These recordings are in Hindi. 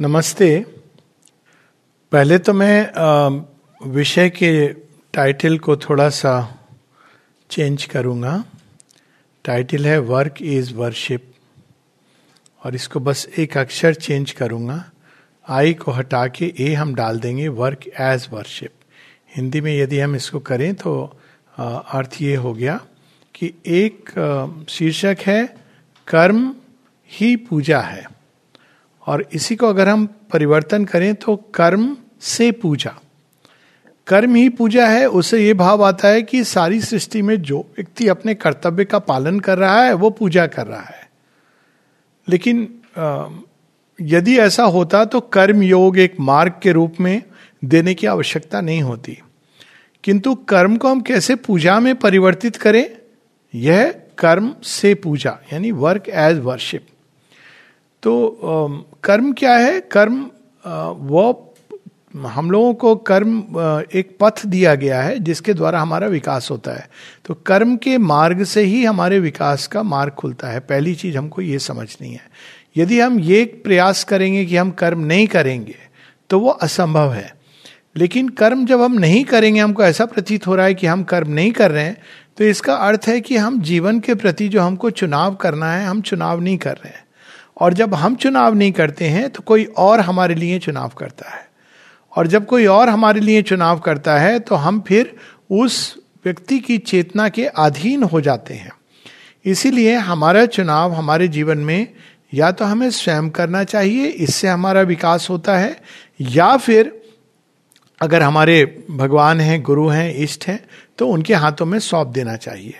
नमस्ते। पहले तो मैं विषय के टाइटल को थोड़ा सा चेंज करूँगा। टाइटल है वर्क इज़ वर्शिप और इसको बस एक अक्षर चेंज करूँगा। आई को हटा के ए हम डाल देंगे वर्क एज वर्शिप हिंदी में यदि हम इसको करें तो अर्थ ये हो गया कि एक शीर्षक है, कर्म ही पूजा है। और इसी को अगर हम परिवर्तन करें तो कर्म से पूजा। कर्म ही पूजा है, उससे ये भाव आता है कि सारी सृष्टि में जो व्यक्ति अपने कर्तव्य का पालन कर रहा है, वो पूजा कर रहा है। लेकिन यदि ऐसा होता तो कर्म योग एक मार्ग के रूप में देने की आवश्यकता नहीं होती। किंतु कर्म को हम कैसे पूजा में परिवर्तित करें? यह कर्म से पूजा, यानी वर्क एज वर्शिप तो कर्म क्या है? कर्म वो हम लोगों को कर्म एक पथ दिया गया है जिसके द्वारा हमारा विकास होता है। तो कर्म के मार्ग से ही हमारे विकास का मार्ग खुलता है। पहली चीज़ हमको ये समझनी है। यदि हम ये प्रयास करेंगे कि हम कर्म नहीं करेंगे तो वो असंभव है। लेकिन कर्म जब हम नहीं करेंगे, हमको ऐसा प्रतीत हो रहा है कि हम कर्म नहीं कर रहे हैं तो इसका अर्थ है कि हम जीवन के प्रति जो हमको चुनाव करना है, हम चुनाव नहीं कर रहे हैं। और जब हम चुनाव नहीं करते हैं तो कोई और हमारे लिए चुनाव करता है। और जब कोई और हमारे लिए चुनाव करता है तो हम फिर उस व्यक्ति की चेतना के अधीन हो जाते हैं। इसीलिए हमारा चुनाव हमारे जीवन में या तो हमें स्वयं करना चाहिए, इससे हमारा विकास होता है, या फिर अगर हमारे भगवान हैं, गुरु हैं, इष्ट हैं तो उनके हाथों में सौंप देना चाहिए।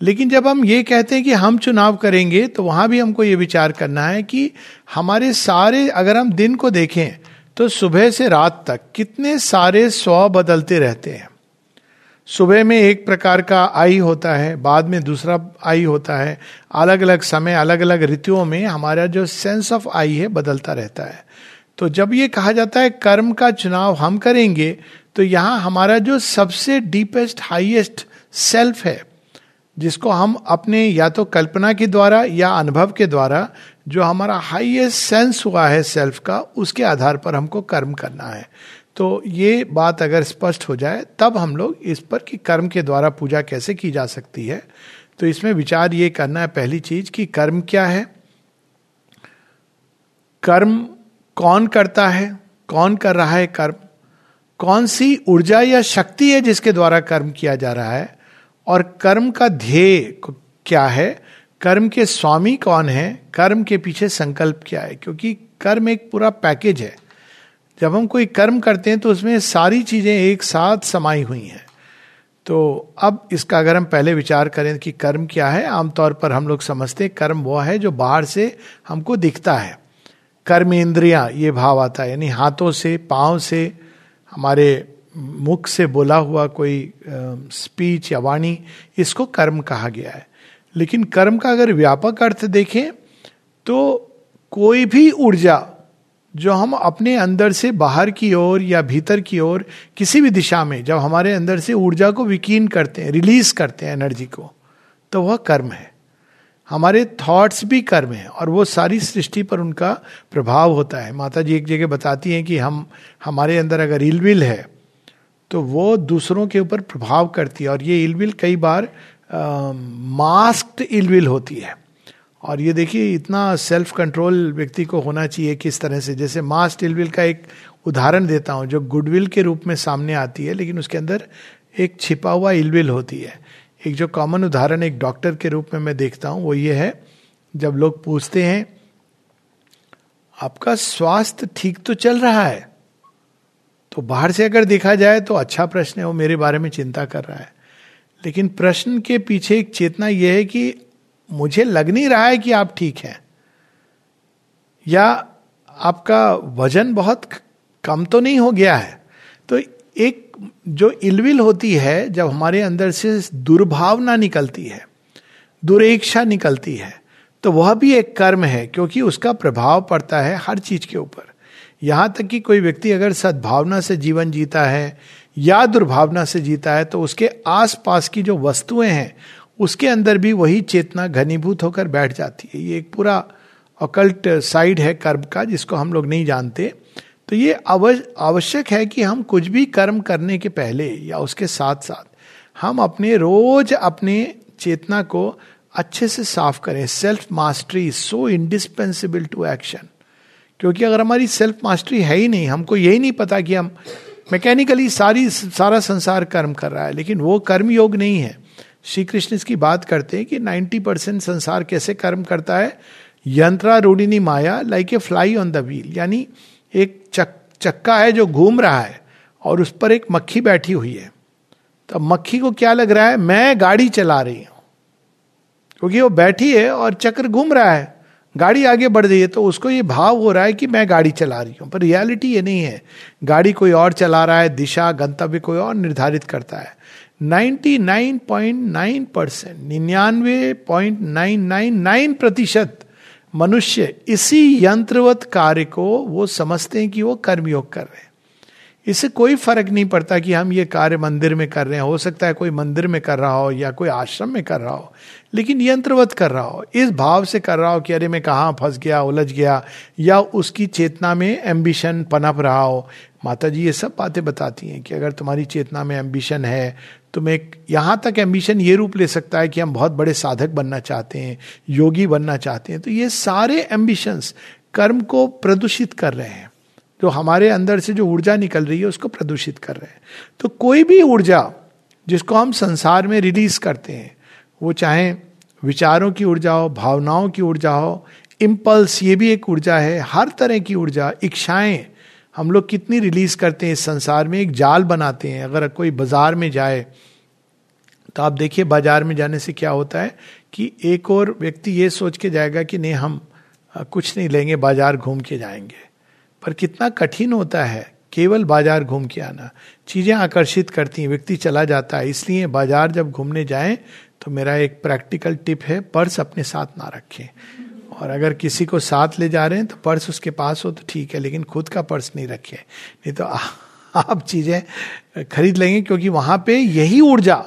लेकिन जब हम ये कहते हैं कि हम चुनाव करेंगे तो वहाँ भी हमको ये विचार करना है कि हमारे सारे, अगर हम दिन को देखें तो सुबह से रात तक कितने सारे स्व बदलते रहते हैं। सुबह में एक प्रकार का आई होता है, बाद में दूसरा आई होता है। अलग अलग समय अलग अलग ऋतुओं में हमारा जो सेंस ऑफ़ आई है, बदलता रहता है। तो जब ये कहा जाता है कर्म का चुनाव हम करेंगे तो यहाँ हमारा जो सबसे डीपेस्ट हाईएस्ट सेल्फ है जिसको हम अपने या तो कल्पना के द्वारा या अनुभव के द्वारा जो हमारा हाईएस्ट सेंस हुआ है सेल्फ का, उसके आधार पर हमको कर्म करना है। तो ये बात अगर स्पष्ट हो जाए, तब हम लोग इस पर कि कर्म के द्वारा पूजा कैसे की जा सकती है। तो इसमें विचार ये करना है पहली चीज़ कि कर्म क्या है? कर्म कौन करता है? कौन कर रहा है कर्म? कौन सी ऊर्जा या शक्ति है जिसके द्वारा कर्म किया जा रहा है? और कर्म का ध्येय क्या है? कर्म के स्वामी कौन है? कर्म के पीछे संकल्प क्या है? क्योंकि कर्म एक पूरा पैकेज है। जब हम कोई कर्म करते हैं तो उसमें सारी चीज़ें एक साथ समाई हुई हैं। तो अब इसका अगर हम पहले विचार करें कि कर्म क्या है, आमतौर पर हम लोग समझते हैं कर्म वो है जो बाहर से हमको दिखता है। कर्म इंद्रिया ये भाव आता है। यानी हाथों से, पाँव से, हमारे मुख से बोला हुआ कोई स्पीच या वाणी, इसको कर्म कहा गया है। लेकिन कर्म का अगर व्यापक अर्थ देखें तो कोई भी ऊर्जा जो हम अपने अंदर से बाहर की ओर या भीतर की ओर, किसी भी दिशा में, जब हमारे अंदर से ऊर्जा को विकीन करते हैं रिलीज़ करते हैं एनर्जी को तो वह कर्म है। हमारे थॉट्स भी कर्म है, और वो सारी सृष्टि पर उनका प्रभाव होता है। माता जी एक जगह बताती हैं कि हम, हमारे अंदर अगर इलविल है तो वो दूसरों के ऊपर प्रभाव करती है। और ये इलविल कई बार मास्क्ड इलविल होती है। और ये देखिए, इतना सेल्फ कंट्रोल व्यक्ति को होना चाहिए किस तरह से। जैसे मास्क इलविल का एक उदाहरण देता हूँ, जो गुडविल के रूप में सामने आती है, लेकिन उसके अंदर एक छिपा हुआ इलविल होती है। एक जो कॉमन उदाहरण एक डॉक्टर के रूप में मैं देखता हूँ, वो ये है, जब लोग पूछते हैं, आपका स्वास्थ्य ठीक तो चल रहा है? तो बाहर से अगर देखा जाए तो अच्छा प्रश्न है, वो मेरे बारे में चिंता कर रहा है। लेकिन प्रश्न के पीछे एक चेतना यह है कि मुझे लग नहीं रहा है कि आप ठीक हैं। या आपका वज़न बहुत कम तो नहीं हो गया है? तो एक जो इलविल होती है, जब हमारे अंदर से दुर्भावना निकलती है, दुरेक्षा निकलती है तो वह भी एक कर्म है, क्योंकि उसका प्रभाव पड़ता है हर चीज़ के ऊपर। यहाँ तक कि कोई व्यक्ति अगर सद्भावना से जीवन जीता है या दुर्भावना से जीता है तो उसके आसपास की जो वस्तुएँ हैं, उसके अंदर भी वही चेतना घनीभूत होकर बैठ जाती है। ये एक पूरा अकल्ट साइड है कर्म का, जिसको हम लोग नहीं जानते। तो ये आवश्यक है कि हम कुछ भी कर्म करने के पहले या उसके साथ साथ हम अपने रोज अपने चेतना को अच्छे से साफ़ करें। Self mastery so indispensable to action क्योंकि अगर हमारी सेल्फ मास्टरी है ही नहीं हमको यही नहीं पता कि हम मैकेनिकली सारी सारा संसार कर्म कर रहा है लेकिन वो कर्म योग नहीं है। श्री कृष्ण इसकी बात करते हैं कि 90 परसेंट संसार कैसे कर्म करता है? यंत्रा यंत्रारूढ़िनी माया like a fly on the wheel यानी एक चक, चक्का है जो घूम रहा है और उस पर एक मक्खी बैठी हुई है। तो मक्खी को क्या लग रहा है? मैं गाड़ी चला रही हूँ। क्योंकि वो बैठी है और चक्र घूम रहा है। गाड़ी आगे बढ़ रही है तो उसको ये भाव हो रहा है कि मैं गाड़ी चला रही हूँ। पर रियलिटी ये नहीं है। गाड़ी कोई और चला रहा है, दिशा, गंतव्य कोई और निर्धारित करता है। 99.9 परसेंट, निन्यानवे पॉइंट नाइन नाइन नाइन प्रतिशत मनुष्य इसी यंत्रवत कार्य को, वो समझते हैं कि वो कर्मयोग कर रहे हैं। इससे कोई फ़र्क नहीं पड़ता कि हम ये कार्य मंदिर में कर रहे हैं। हो सकता है कोई मंदिर में कर रहा हो या कोई आश्रम में कर रहा हो, लेकिन यंत्रवत कर रहा हो। इस भाव से कर रहा हो कि अरे मैं कहाँ फंस गया, उलझ गया, या उसकी चेतना में एम्बिशन पनप रहा हो। माता जी ये सब बातें बताती हैं कि अगर तुम्हारी चेतना में एम्बिशन है तुम एक यहाँ तक एम्बिशन ये रूप ले सकता है कि हम बहुत बड़े साधक बनना चाहते हैं, योगी बनना चाहते हैं। तो ये सारे एम्बिशंस कर्म को प्रदूषित कर रहे हैं। जो हमारे अंदर से जो ऊर्जा निकल रही है, उसको प्रदूषित कर रहे हैं। तो कोई भी ऊर्जा जिसको हम संसार में रिलीज़ करते हैं, वो चाहे विचारों की ऊर्जा हो, भावनाओं की ऊर्जा हो, इम्पल्स, ये भी एक ऊर्जा है, हर तरह की ऊर्जा, इच्छाएँ हम लोग कितनी रिलीज़ करते हैं, इस संसार में एक जाल बनाते हैं। अगर कोई बाज़ार में जाए तो आप देखिए बाज़ार में जाने से क्या होता है कि एक और व्यक्ति ये सोच के जाएगा कि नहीं, हम, कुछ नहीं लेंगे, बाज़ार घूम के जाएँगे। पर कितना कठिन होता है केवल बाज़ार घूम के आना। चीज़ें आकर्षित करती हैं व्यक्ति चला जाता है इसलिए बाज़ार जब घूमने जाए तो मेरा एक प्रैक्टिकल टिप है पर्स अपने साथ ना रखें। और अगर किसी को साथ ले जा रहे हैं तो पर्स उसके पास हो तो ठीक है लेकिन खुद का पर्स नहीं रखे। नहीं तो आ, आप चीज़ें खरीद लेंगे क्योंकि वहाँ पे यही ऊर्जा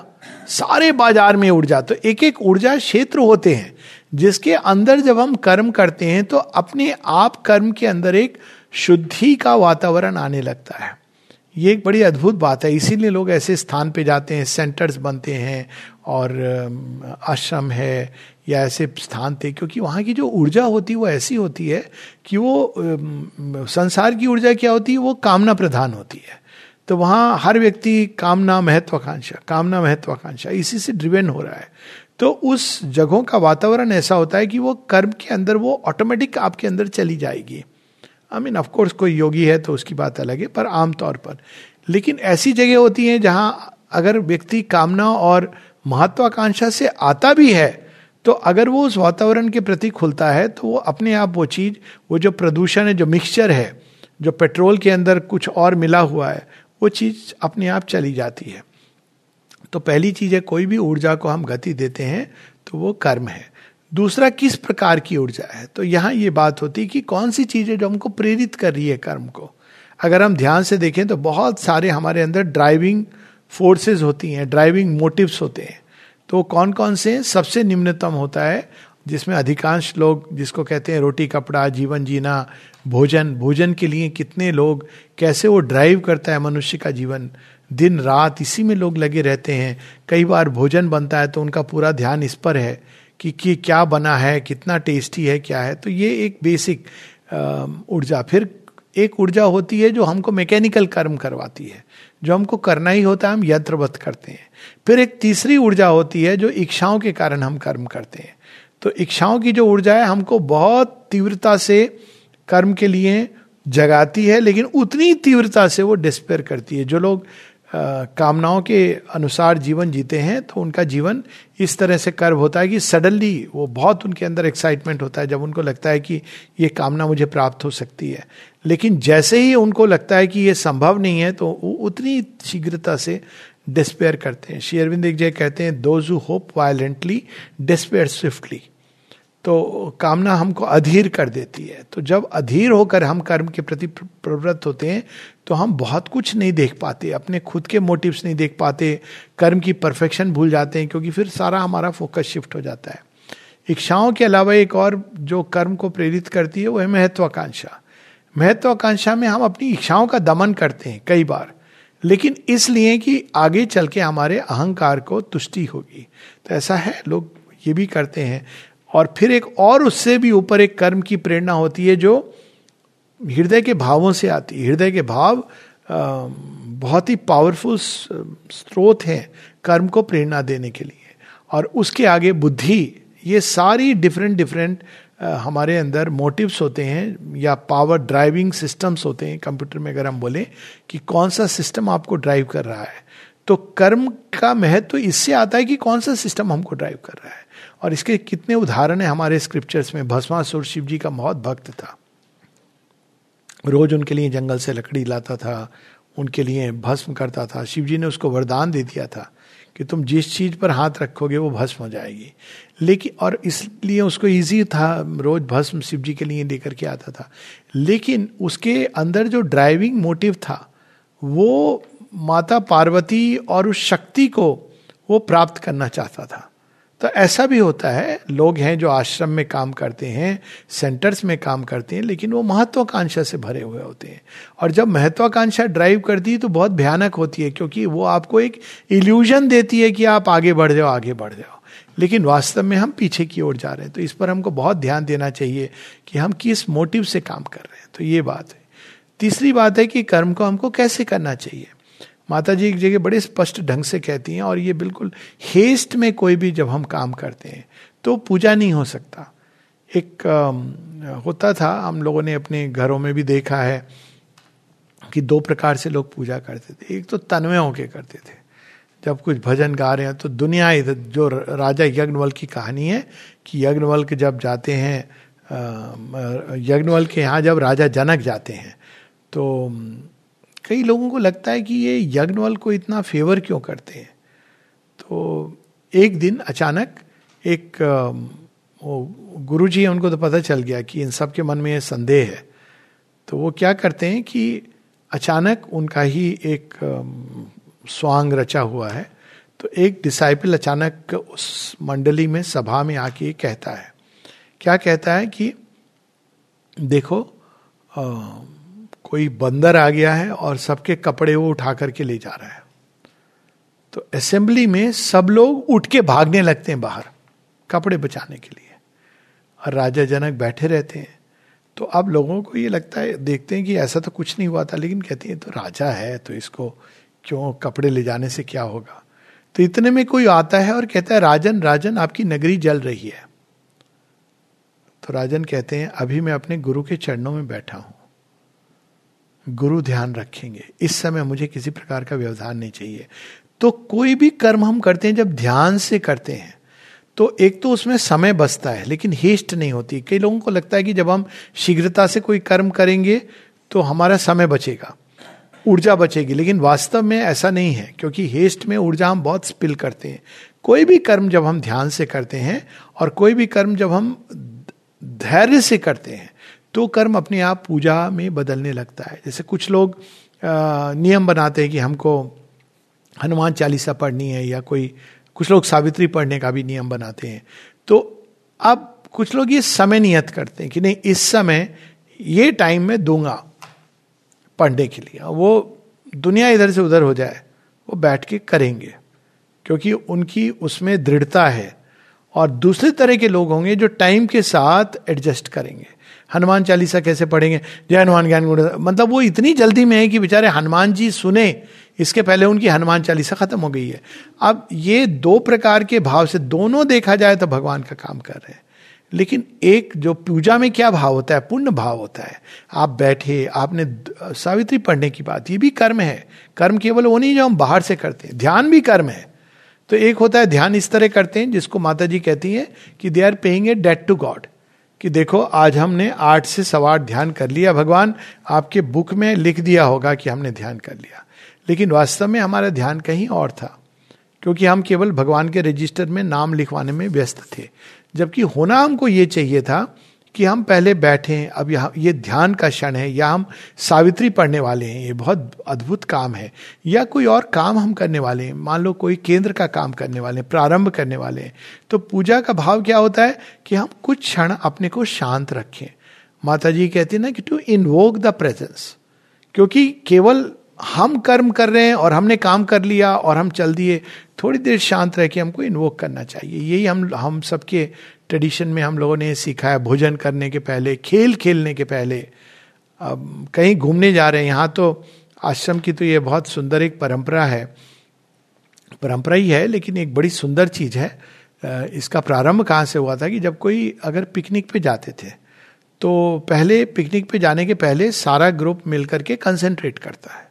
सारे बाज़ार में ऊर्जा। तो एक एक ऊर्जा क्षेत्र होते हैं जिसके अंदर जब हम कर्म करते हैं तो अपने आप कर्म के अंदर एक शुद्धि का वातावरण आने लगता है। ये एक बड़ी अद्भुत बात है। इसीलिए लोग ऐसे स्थान पे जाते हैं सेंटर्स बनते हैं और आश्रम है या ऐसे स्थान थे, क्योंकि वहाँ की जो ऊर्जा होती है, वो ऐसी होती है कि वो संसार की ऊर्जा क्या होती है? वो कामना प्रधान होती है। तो वहाँ हर व्यक्ति कामना महत्वाकांक्षा कामना महत्वाकांक्षा, इसी से ड्रिवेन हो रहा है। तो उस जगहों का वातावरण ऐसा होता है कि वो कर्म के अंदर, वो ऑटोमेटिक आपके अंदर चली जाएगी। आई मीन ऑफकोर्स कोई योगी है तो उसकी बात अलग है, पर आमतौर पर। लेकिन ऐसी जगह होती हैं जहाँ अगर व्यक्ति कामना और महत्वाकांक्षा से आता भी है तो अगर वो उस वातावरण के प्रति खुलता है तो वो अपने आप वो चीज़, वो जो प्रदूषण है, जो मिक्सचर है, जो पेट्रोल के अंदर कुछ और मिला हुआ है, वो चीज़ अपने आप चली जाती है। तो पहली चीज़ है, कोई भी ऊर्जा को हम गति देते हैं तो वो कर्म है। दूसरा किस प्रकार की ऊर्जा है? तो यहाँ ये बात होती है कि कौन सी चीज़ें जो हमको प्रेरित कर रही है कर्म को? अगर हम ध्यान से देखें तो बहुत सारे हमारे अंदर ड्राइविंग फोर्सेस होती हैं ड्राइविंग मोटिव्स होते हैं। तो कौन कौन से? सबसे निम्नतम होता है, जिसमें अधिकांश लोग जिसको कहते हैं रोटी, कपड़ा, जीवन जीना, भोजन भोजन के लिए कितने लोग, कैसे वो ड्राइव करता है मनुष्य का जीवन? दिन, रात, इसी में लोग लगे रहते हैं। कई बार भोजन बनता है तो उनका पूरा ध्यान इस पर है। कि, कि क्या बना है कितना टेस्टी है क्या है। तो ये एक बेसिक ऊर्जा। फिर एक ऊर्जा होती है जो हमको मैकेनिकल कर्म करवाती है। जो हमको करना ही होता है हम यंत्रवत करते हैं। फिर एक तीसरी ऊर्जा होती है जो इच्छाओं के कारण हम कर्म करते हैं। तो इच्छाओं की जो ऊर्जा है हमको बहुत तीव्रता से कर्म के लिए जगाती है लेकिन उतनी तीव्रता से वो डिस्पेयर करती है। जो लोग कामनाओं के अनुसार जीवन जीते हैं तो उनका जीवन इस तरह से कर्व होता है कि सडनली वो बहुत उनके अंदर एक्साइटमेंट होता है, जब उनको लगता है कि ये कामना मुझे प्राप्त हो सकती है। लेकिन जैसे ही उनको लगता है कि ये संभव नहीं है तो वो उतनी शीघ्रता से डिस्पेयर करते हैं। श्री अरविंद एक जगह कहते हैं those who hope violently despair swiftly तो कामना हमको अधीर कर देती है। तो जब अधीर होकर हम कर्म के प्रति प्रवृत्त होते हैं तो हम बहुत कुछ नहीं देख पाते, अपने खुद के मोटिव्स नहीं देख पाते, कर्म की परफेक्शन भूल जाते हैं, क्योंकि फिर सारा हमारा फोकस शिफ्ट हो जाता है। इच्छाओं के अलावा एक और जो कर्म को प्रेरित करती है, वो है महत्वाकांक्षा। महत्वाकांक्षा में हम अपनी इच्छाओं का दमन करते हैं, कई बार। लेकिन इसलिए कि आगे चल के हमारे अहंकार को तुष्टि होगी। तो ऐसा है, लोग ये भी करते हैं और फिर एक और उससे भी ऊपर एक कर्म की प्रेरणा होती है जो हृदय के भावों से आती है। हृदय के भाव बहुत ही पावरफुल स्रोत हैं कर्म को प्रेरणा देने के लिए। और उसके आगे बुद्धि, ये सारी डिफरेंट डिफरेंट हमारे अंदर मोटिव्स होते हैं या पावर ड्राइविंग सिस्टम्स होते हैं। कंप्यूटर में अगर हम बोलें कि कौन सा सिस्टम आपको ड्राइव कर रहा है। तो कर्म का महत्व तो इससे आता है कि कौन सा सिस्टम हमको ड्राइव कर रहा है। और इसके कितने उदाहरण है हमारे स्क्रिप्चर्स में। भस्मासुर शिव जी का बहुत भक्त था। रोज उनके लिए जंगल से लकड़ी लाता था, उनके लिए भस्म करता था। शिव जी ने उसको वरदान दे दिया था कि तुम जिस चीज़ पर हाथ रखोगे वो भस्म हो जाएगी। लेकिन, और इसलिए उसको इजी था रोज भस्म शिव जी के लिए लेकर के आता था। लेकिन उसके अंदर जो ड्राइविंग मोटिव था, वो माता पार्वती और उस शक्ति को वो प्राप्त करना चाहता था। तो ऐसा भी होता है, लोग हैं जो आश्रम में काम करते हैं सेंटर्स में काम करते हैं, लेकिन वो महत्वाकांक्षा से भरे हुए होते हैं। और जब महत्वाकांक्षा ड्राइव करती है तो बहुत भयानक होती है, क्योंकि वो आपको एक इल्यूजन देती है कि आप आगे बढ़ जाओ, आगे बढ़ जाओ। लेकिन वास्तव में हम पीछे की ओर जा रहे हैं तो इस पर हमको बहुत ध्यान देना चाहिए कि हम किस मोटिव से काम कर रहे हैं। तो ये बात है। तीसरी बात है कि कर्म को हमको कैसे करना चाहिए? माता जी एक जगह बड़े स्पष्ट ढंग से कहती हैं और ये बिल्कुल हेस्ट में कोई भी जब हम काम करते हैं तो पूजा नहीं हो सकता। एक होता था, हम लोगों ने अपने घरों में भी देखा है कि दो प्रकार से लोग पूजा करते थे। एक तो तन्वय होके करते थे। जब कुछ भजन गा रहे हैं तो दुनिया इधर, जो राजा यज्ञवल की कहानी है कि यज्ञवल के जब जाते हैं यज्ञवल के यहाँ जब राजा जनक जाते हैं तो कई लोगों को लगता है कि ये यज्ञवल को इतना फेवर क्यों करते हैं? तो एक दिन अचानक एक गुरु जी उनको तो पता चल गया कि इन सब के मन में संदेह है। तो वो क्या करते हैं कि अचानक उनका ही एक स्वांग रचा हुआ है। तो एक डिसाइपल अचानक उस मंडली में सभा में आके कहता है। क्या कहता है कि देखो आ, कोई बंदर आ गया है और सबके कपड़े वो उठा करके ले जा रहा है। तो असेंबली में सब लोग उठ के भागने लगते हैं बाहर, कपड़े बचाने के लिए। और राजा जनक बैठे रहते हैं। तो अब लोगों को ये लगता है, देखते हैं कि ऐसा तो कुछ नहीं हुआ था, लेकिन कहती है तो राजा है तो इसको क्यों कपड़े ले जाने से क्या होगा? तो इतने में कोई आता है और कहता है, राजन राजन, आपकी नगरी जल रही है। तो राजन कहते हैं, अभी मैं अपने गुरु के चरणों में बैठा हूँ। गुरु ध्यान रखेंगे। इस समय मुझे किसी प्रकार का व्यवधान नहीं चाहिए। तो कोई भी कर्म हम करते हैं, जब ध्यान से करते हैं तो एक तो उसमें समय बचता है, लेकिन हेस्ट नहीं होती। कई लोगों को लगता है कि जब हम शीघ्रता से कोई कर्म करेंगे तो हमारा समय बचेगा, ऊर्जा बचेगी। लेकिन वास्तव में ऐसा नहीं है, क्योंकि हेस्ट में ऊर्जा हम बहुत स्पिल करते हैं। कोई भी कर्म जब हम ध्यान से करते हैं, और कोई भी कर्म जब हम धैर्य से करते हैं तो कर्म अपने आप पूजा में बदलने लगता है। जैसे कुछ लोग नियम बनाते हैं कि हमको हनुमान चालीसा पढ़नी है या कोई, कुछ लोग सावित्री पढ़ने का भी नियम बनाते हैं। तो अब कुछ लोग ये समय नियत करते हैं कि नहीं, इस समय ये टाइम में दूँगा पढ़ने के लिए। वो दुनिया इधर से उधर हो जाए, वो बैठ के करेंगे, क्योंकि उनकी उसमें दृढ़ता है। और दूसरे तरह के लोग होंगे जो टाइम के साथ एडजस्ट करेंगे। हनुमान चालीसा कैसे पढ़ेंगे? जय हनुमान ज्ञान गुण। मतलब वो इतनी जल्दी में है कि बेचारे हनुमान जी सुने, इसके पहले उनकी हनुमान चालीसा खत्म हो गई है। अब ये दो प्रकार के भाव से दोनों देखा जाए तो भगवान का काम कर रहे हैं। लेकिन एक जो पूजा में क्या भाव होता है? पुण्य भाव होता है। आप बैठे, आपने सावित्री पढ़ने की बात, ये भी कर्म है। कर्म केवल वो नहीं जो हम बाहर से करते हैं। ध्यान भी कर्म है। तो एक होता है ध्यान इस तरह करते हैं, जिसको माता जी कहती हैं कि they are paying a debt to God कि देखो, आज हमने आठ से सवा ध्यान कर लिया भगवान, आपके बुक में लिख दिया होगा कि हमने ध्यान कर लिया। लेकिन वास्तव में हमारा ध्यान कहीं और था, क्योंकि हम केवल भगवान के रजिस्टर में नाम लिखवाने में व्यस्त थे। जबकि होना हमको ये चाहिए था कि हम पहले बैठे अब यहाँ, ये ध्यान का क्षण है, या हम सावित्री पढ़ने वाले हैं, ये बहुत अद्भुत काम है, या कोई और काम हम करने वाले हैं, मान लो कोई केंद्र का काम करने वाले हैं, प्रारंभ करने वाले हैं तो पूजा का भाव क्या होता है? कि हम कुछ क्षण अपने को शांत रखें। माता जी कहती है ना कि टू इन्वोक द प्रेजेंस क्योंकि केवल हम कर्म कर रहे हैं और हमने काम कर लिया और हम चल दिए, थोड़ी देर शांत रह के हमको इन्वोक करना चाहिए। यही हम हम सबके ट्रेडिशन में हम लोगों ने सीखा है भोजन करने के पहले, खेल खेलने के पहले। अब कहीं घूमने जा रहे हैं, यहाँ तो आश्रम की तो ये बहुत सुंदर एक परंपरा है। परंपरा ही है, लेकिन एक बड़ी सुंदर चीज़ है। इसका प्रारंभ कहाँ से हुआ था कि जब कोई अगर पिकनिक पे जाते थे तो पहले पिकनिक पे जाने के पहले सारा ग्रुप मिल करके कंसेंट्रेट करता है।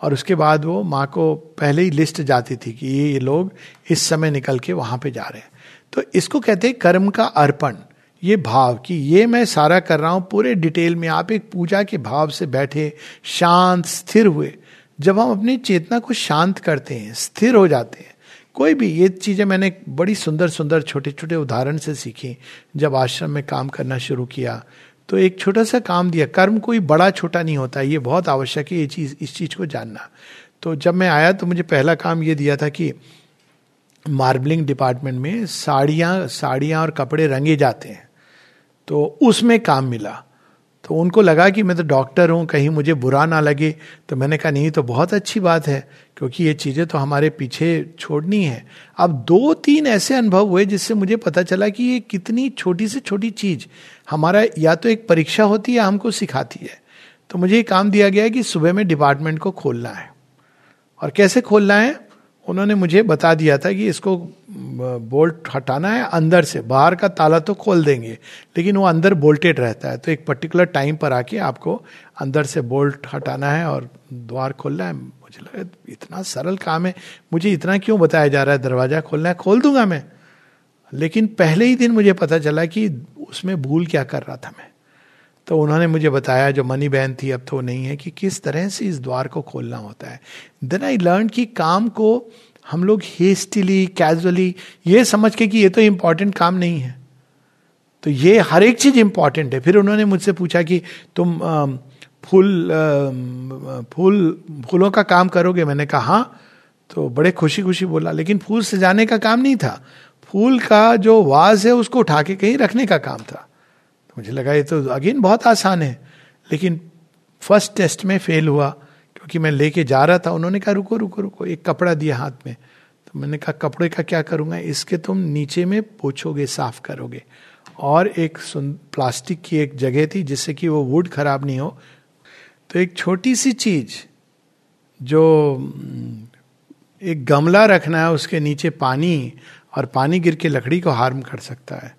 और उसके बाद वो माँ को पहले ही लिस्ट जाती थी कि ये ये लोग इस समय निकल के वहाँ पे जा रहे हैं। तो इसको कहते हैं कर्म का अर्पण। ये भाव कि ये मैं सारा कर रहा हूँ, पूरे डिटेल में आप एक पूजा के भाव से बैठे, शांत, स्थिर हुए। जब हम अपनी चेतना को शांत करते हैं, स्थिर हो जाते हैं, कोई भी ये चीज़ें मैंने बड़ी सुंदर सुंदर छोटे छोटे उदाहरण से सीखी। जब आश्रम में काम करना शुरू किया तो एक छोटा सा काम दिया। कर्म कोई बड़ा छोटा नहीं होता, ये बहुत आवश्यक है ये चीज़, इस चीज़ को जानना। तो जब मैं आया तो मुझे पहला काम ये दिया था कि मार्बलिंग डिपार्टमेंट में साड़ियाँ साड़ियाँ और कपड़े रंगे जाते हैं। तो उसमें काम मिला। तो उनको लगा कि मैं तो डॉक्टर हूँ, कहीं मुझे बुरा ना लगे। तो मैंने कहा, नहीं तो बहुत अच्छी बात है, क्योंकि ये चीज़ें तो हमारे पीछे छोड़नी है। अब दो तीन ऐसे अनुभव हुए जिससे मुझे पता चला कि ये कितनी छोटी से छोटी चीज़ हमारा या तो एक परीक्षा होती है हमको सिखाती है। तो मुझे ये काम दिया गया है कि सुबह में डिपार्टमेंट को खोलना है। और कैसे खोलना है? उन्होंने मुझे बता दिया था कि इसको बोल्ट हटाना है अंदर से, बाहर का ताला तो खोल देंगे, लेकिन वो अंदर बोल्टेड रहता है तो एक पर्टिकुलर टाइम पर आके आपको अंदर से बोल्ट हटाना है और द्वार खोलना है। मुझे लगा, इतना सरल काम है, मुझे इतना क्यों बताया जा रहा है, दरवाज़ा खोलना है, खोल दूँगा मैं। लेकिन पहले ही दिन मुझे पता चला कि उसमें भूल क्या कर रहा था मैं। तो उन्होंने मुझे बताया, जो मनी बहन थी, अब तो नहीं है, कि किस तरह से इस द्वार को खोलना होता है। देन आई लर्न कि काम को हम लोग हेस्टिली कैजुअली ये समझ के कि ये तो इंपॉर्टेंट काम नहीं है। तो ये हर एक चीज़ इंपॉर्टेंट है। फिर उन्होंने मुझसे पूछा कि तुम फूल फूल, फूलों का काम करोगे? मैंने कहा हाँ। तो बड़े खुशी खुशी बोला, लेकिन फूल सजाने का काम नहीं था। फूल का जो वाज है, उसको उठा के कहीं रखने का काम था। मुझे लगा, ये तो अगेन बहुत आसान है। लेकिन फ़र्स्ट टेस्ट में फेल हुआ। क्योंकि मैं लेके जा रहा था, उन्होंने कहा, रुको रुको रुको, एक कपड़ा दिया हाथ में। तो मैंने कहा, कपड़े का क्या करूँगा? इसके तुम नीचे में पोछोगे, साफ़ करोगे। और एक सुन, प्लास्टिक की एक जगह थी, जिससे कि वो वुड खराब नहीं हो। तो एक छोटी सी चीज़, जो, एक गमला रखना है, उसके नीचे पानी, और पानी गिर के लकड़ी को हार्म कर सकता है।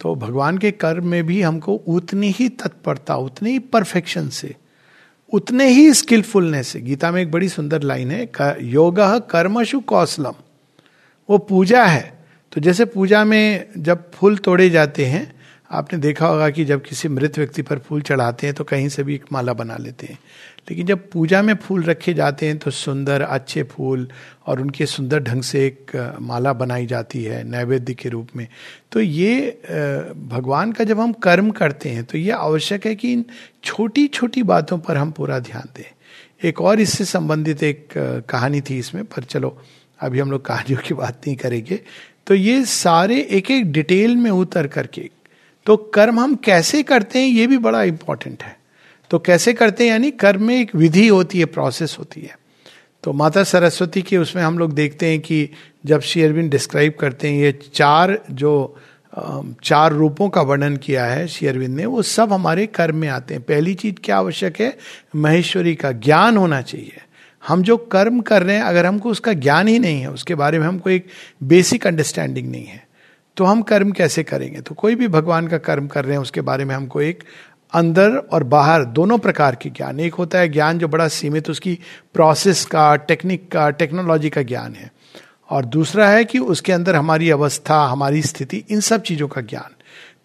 तो भगवान के कर्म में भी हमको उतनी ही तत्परता, उतनी ही परफेक्शन से उतने ही स्किलफुलनेस है गीता में एक बड़ी सुंदर लाइन है योग कर्मशु कौशलम वो पूजा है। तो जैसे पूजा में जब फूल तोड़े जाते हैं, आपने देखा होगा कि जब किसी मृत व्यक्ति पर फूल चढ़ाते हैं तो कहीं से भी एक माला बना लेते हैं। लेकिन जब पूजा में फूल रखे जाते हैं तो सुंदर, अच्छे फूल और उनके सुंदर ढंग से एक माला बनाई जाती है नैवेद्य के रूप में। तो ये भगवान का जब हम कर्म करते हैं तो ये आवश्यक है कि इन छोटी छोटी बातों पर हम पूरा ध्यान दें। एक और इससे संबंधित एक कहानी थी इसमें, पर चलो, अभी हम लोग कहानियों की बात नहीं करेंगे। तो ये सारे एक एक डिटेल में उतर करके तो कर्म हम कैसे करते हैं ये भी बड़ा इंपॉर्टेंट है। तो कैसे करते हैं? यानी कर्म में एक विधि होती है प्रोसेस होती है। तो माता सरस्वती के उसमें हम लोग देखते हैं कि जब श्री अरविंद डिस्क्राइब करते हैं, ये चार जो चार रूपों का वर्णन किया है श्री अरविंद ने, वो सब हमारे कर्म में आते हैं। पहली चीज़ क्या आवश्यक है? महेश्वरी का ज्ञान होना चाहिए। हम जो कर्म कर रहे हैं, अगर हमको उसका ज्ञान ही नहीं है, उसके बारे में हमको एक बेसिक अंडरस्टैंडिंग नहीं है तो हम कर्म कैसे करेंगे? तो कोई भी भगवान का कर्म कर रहे हैं, उसके बारे में हमको एक अंदर और बाहर दोनों प्रकार के ज्ञान। एक होता है ज्ञान जो बड़ा सीमित, उसकी प्रोसेस का टेक्निक का टेक्नोलॉजी का ज्ञान है। और दूसरा है कि उसके अंदर हमारी अवस्था, हमारी स्थिति, इन सब चीज़ों का ज्ञान।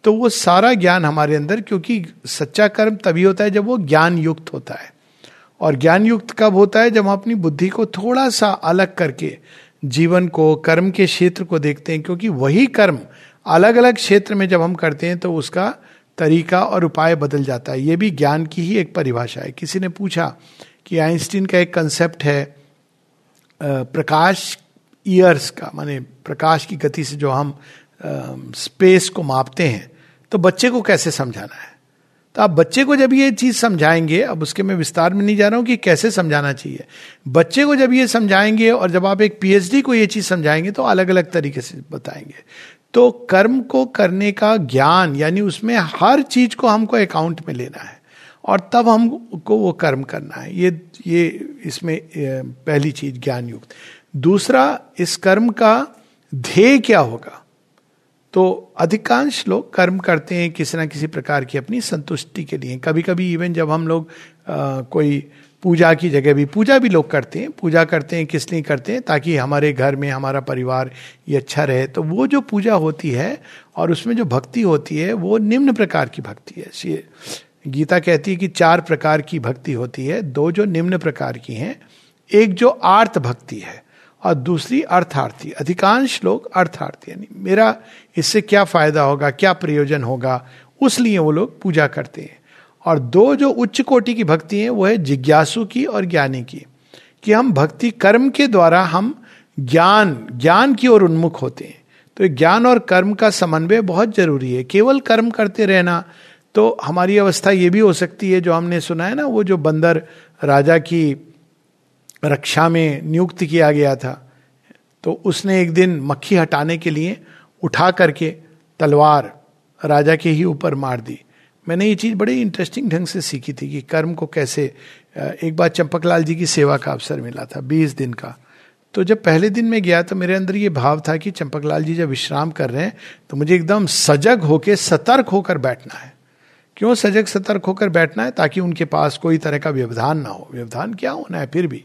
तो वो सारा ज्ञान हमारे अंदर, क्योंकि सच्चा कर्म तभी होता है जब वो ज्ञान युक्त होता है। और ज्ञान युक्त कब होता है? जब हम अपनी बुद्धि को थोड़ा सा अलग करके, जीवन को, कर्म के क्षेत्र को देखते हैं, क्योंकि वही कर्म अलग अलग क्षेत्र में जब हम करते हैं तो उसका तरीका और उपाय बदल जाता है। ये भी ज्ञान की ही एक परिभाषा है। किसी ने पूछा कि आइंस्टीन का एक कंसेप्ट है प्रकाश ईयर्स का, माने प्रकाश की गति से जो हम स्पेस को मापते हैं। तो बच्चे को कैसे समझाना है? तो आप बच्चे को जब ये चीज़ समझाएँगे, अब उसके मैं विस्तार में नहीं जा रहा हूँ कि कैसे समझाना चाहिए। बच्चे को जब ये समझाएँगे और जब आप एक पीएचडी को ये चीज़ समझाएँगे तो अलग अलग तरीके से बताएँगे। तो कर्म को करने का ज्ञान यानी उसमें हर चीज़ को हमको अकाउंट में लेना है। और तब हमको वो कर्म करना है। ये ये इसमें पहली चीज़ ज्ञान युक्त दूसरा इस कर्म का ध्येय क्या होगा? तो अधिकांश लोग कर्म करते हैं किसी ना किसी प्रकार की अपनी संतुष्टि के लिए। कभी कभी इवन जब हम लोग आ, कोई पूजा की जगह भी पूजा भी लोग करते हैं। पूजा करते हैं, किस लिए करते हैं? ताकि हमारे घर में, हमारा परिवार ये अच्छा रहे। तो वो जो पूजा होती है और उसमें जो भक्ति होती है, वो निम्न प्रकार की भक्ति है। गीता कहती है कि चार प्रकार की भक्ति होती है। दो जो निम्न प्रकार की हैं। एक जो आर्त भक्ति है और दूसरी अर्थार्थी। अधिकांश लोग अर्थार्थी यानी मेरा इससे क्या फ़ायदा होगा, क्या प्रयोजन होगा? उस लिए वो लोग पूजा करते हैं। और दो जो उच्च कोटि की भक्ति है, वो है जिज्ञासु की और ज्ञानी की, कि हम भक्ति कर्म के द्वारा हम ज्ञान ज्ञान की ओर उन्मुख होते हैं। तो ज्ञान और कर्म का समन्वय बहुत ज़रूरी है। केवल कर्म करते रहना तो हमारी अवस्था ये भी हो सकती है, जो हमने सुना है ना, वो जो बंदर राजा की रक्षा में नियुक्त किया गया था तो उसने एक दिन मक्खी हटाने के लिए उठा करके तलवार राजा के ही ऊपर मार दी। मैंने ये चीज़ बड़े इंटरेस्टिंग ढंग से सीखी थी कि कर्म को कैसे एक बार चंपकलाल जी की सेवा का अवसर मिला था, बीस दिन का। तो जब पहले दिन में गया तो मेरे अंदर ये भाव था कि चंपकलाल जी जब विश्राम कर रहे हैं तो मुझे एकदम सजग होकर सतर्क होकर बैठना है। क्यों सजग सतर्क होकर बैठना है? ताकि उनके पास कोई तरह का व्यवधान ना हो। व्यवधान क्या होना है फिर भी?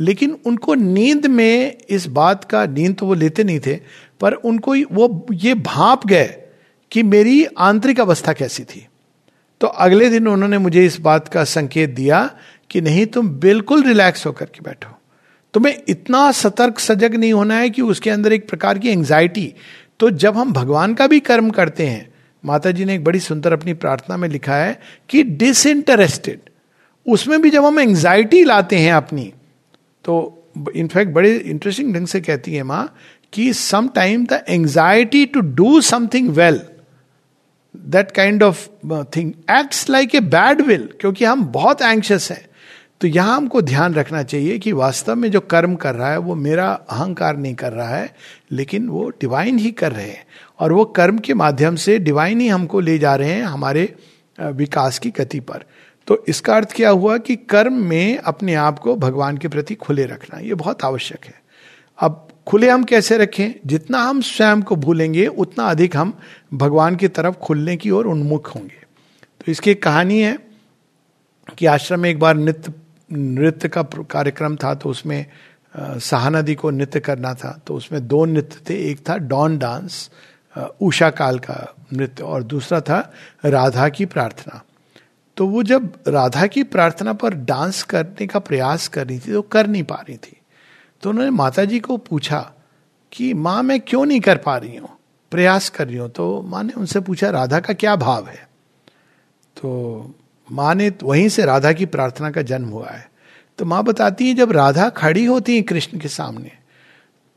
लेकिन उनको नींद में इस बात का, नींद तो वो लेते नहीं थे, पर उनको वो, ये भाप गए कि मेरी आंतरिक अवस्था कैसी थी। तो अगले दिन उन्होंने मुझे इस बात का संकेत दिया कि नहीं, तुम बिल्कुल रिलैक्स होकर के बैठो। तुम्हें इतना सतर्क सजग नहीं होना है कि उसके अंदर एक प्रकार की एंग्जाइटी तो जब हम भगवान का भी कर्म करते हैं माता जी ने एक बड़ी सुंदर अपनी प्रार्थना में लिखा है कि डिसइंटरेस्टेड उसमें भी जब हम एंग्जाइटी लाते हैं अपनी तो इनफैक्ट बड़े इंटरेस्टिंग ढंग से कहती है माँ कि some time the anxiety to do something well that kind of thing acts like a bad will क्योंकि हम बहुत एंक्शस हैं। तो यहाँ हमको ध्यान रखना चाहिए कि वास्तव में जो कर्म कर रहा है, वो मेरा अहंकार नहीं कर रहा है, लेकिन वो डिवाइन ही कर रहे हैं। और वो कर्म के माध्यम से डिवाइन ही हमको ले जा रहे हैं हमारे विकास की गति पर। तो इसका अर्थ क्या हुआ कि कर्म में अपने आप को भगवान के प्रति खुले रखना, ये बहुत आवश्यक है। अब खुले हम कैसे रखें? जितना हम स्वयं को भूलेंगे, उतना अधिक हम भगवान की तरफ़ खुलने की ओर उन्मुख होंगे। तो इसकी एक कहानी है कि आश्रम में एक बार नृत्य नृत्य का कार्यक्रम था तो उसमें सहानदी को नृत्य करना था। तो उसमें दो नृत्य थे, एक था डॉन डांस उषा काल का नृत्य और दूसरा था राधा की प्रार्थना। तो वो जब राधा की प्रार्थना पर डांस करने का प्रयास कर रही थी तो कर नहीं पा रही थी। तो उन्होंने माता जी को पूछा कि, माँ, मैं क्यों नहीं कर पा रही हूँ? प्रयास कर रही हूँ। तो माँ ने उनसे पूछा, राधा का क्या भाव है? तो माँ ने वहीं से राधा की प्रार्थना का जन्म हुआ है। तो माँ बताती है, जब राधा खड़ी होती है कृष्ण के सामने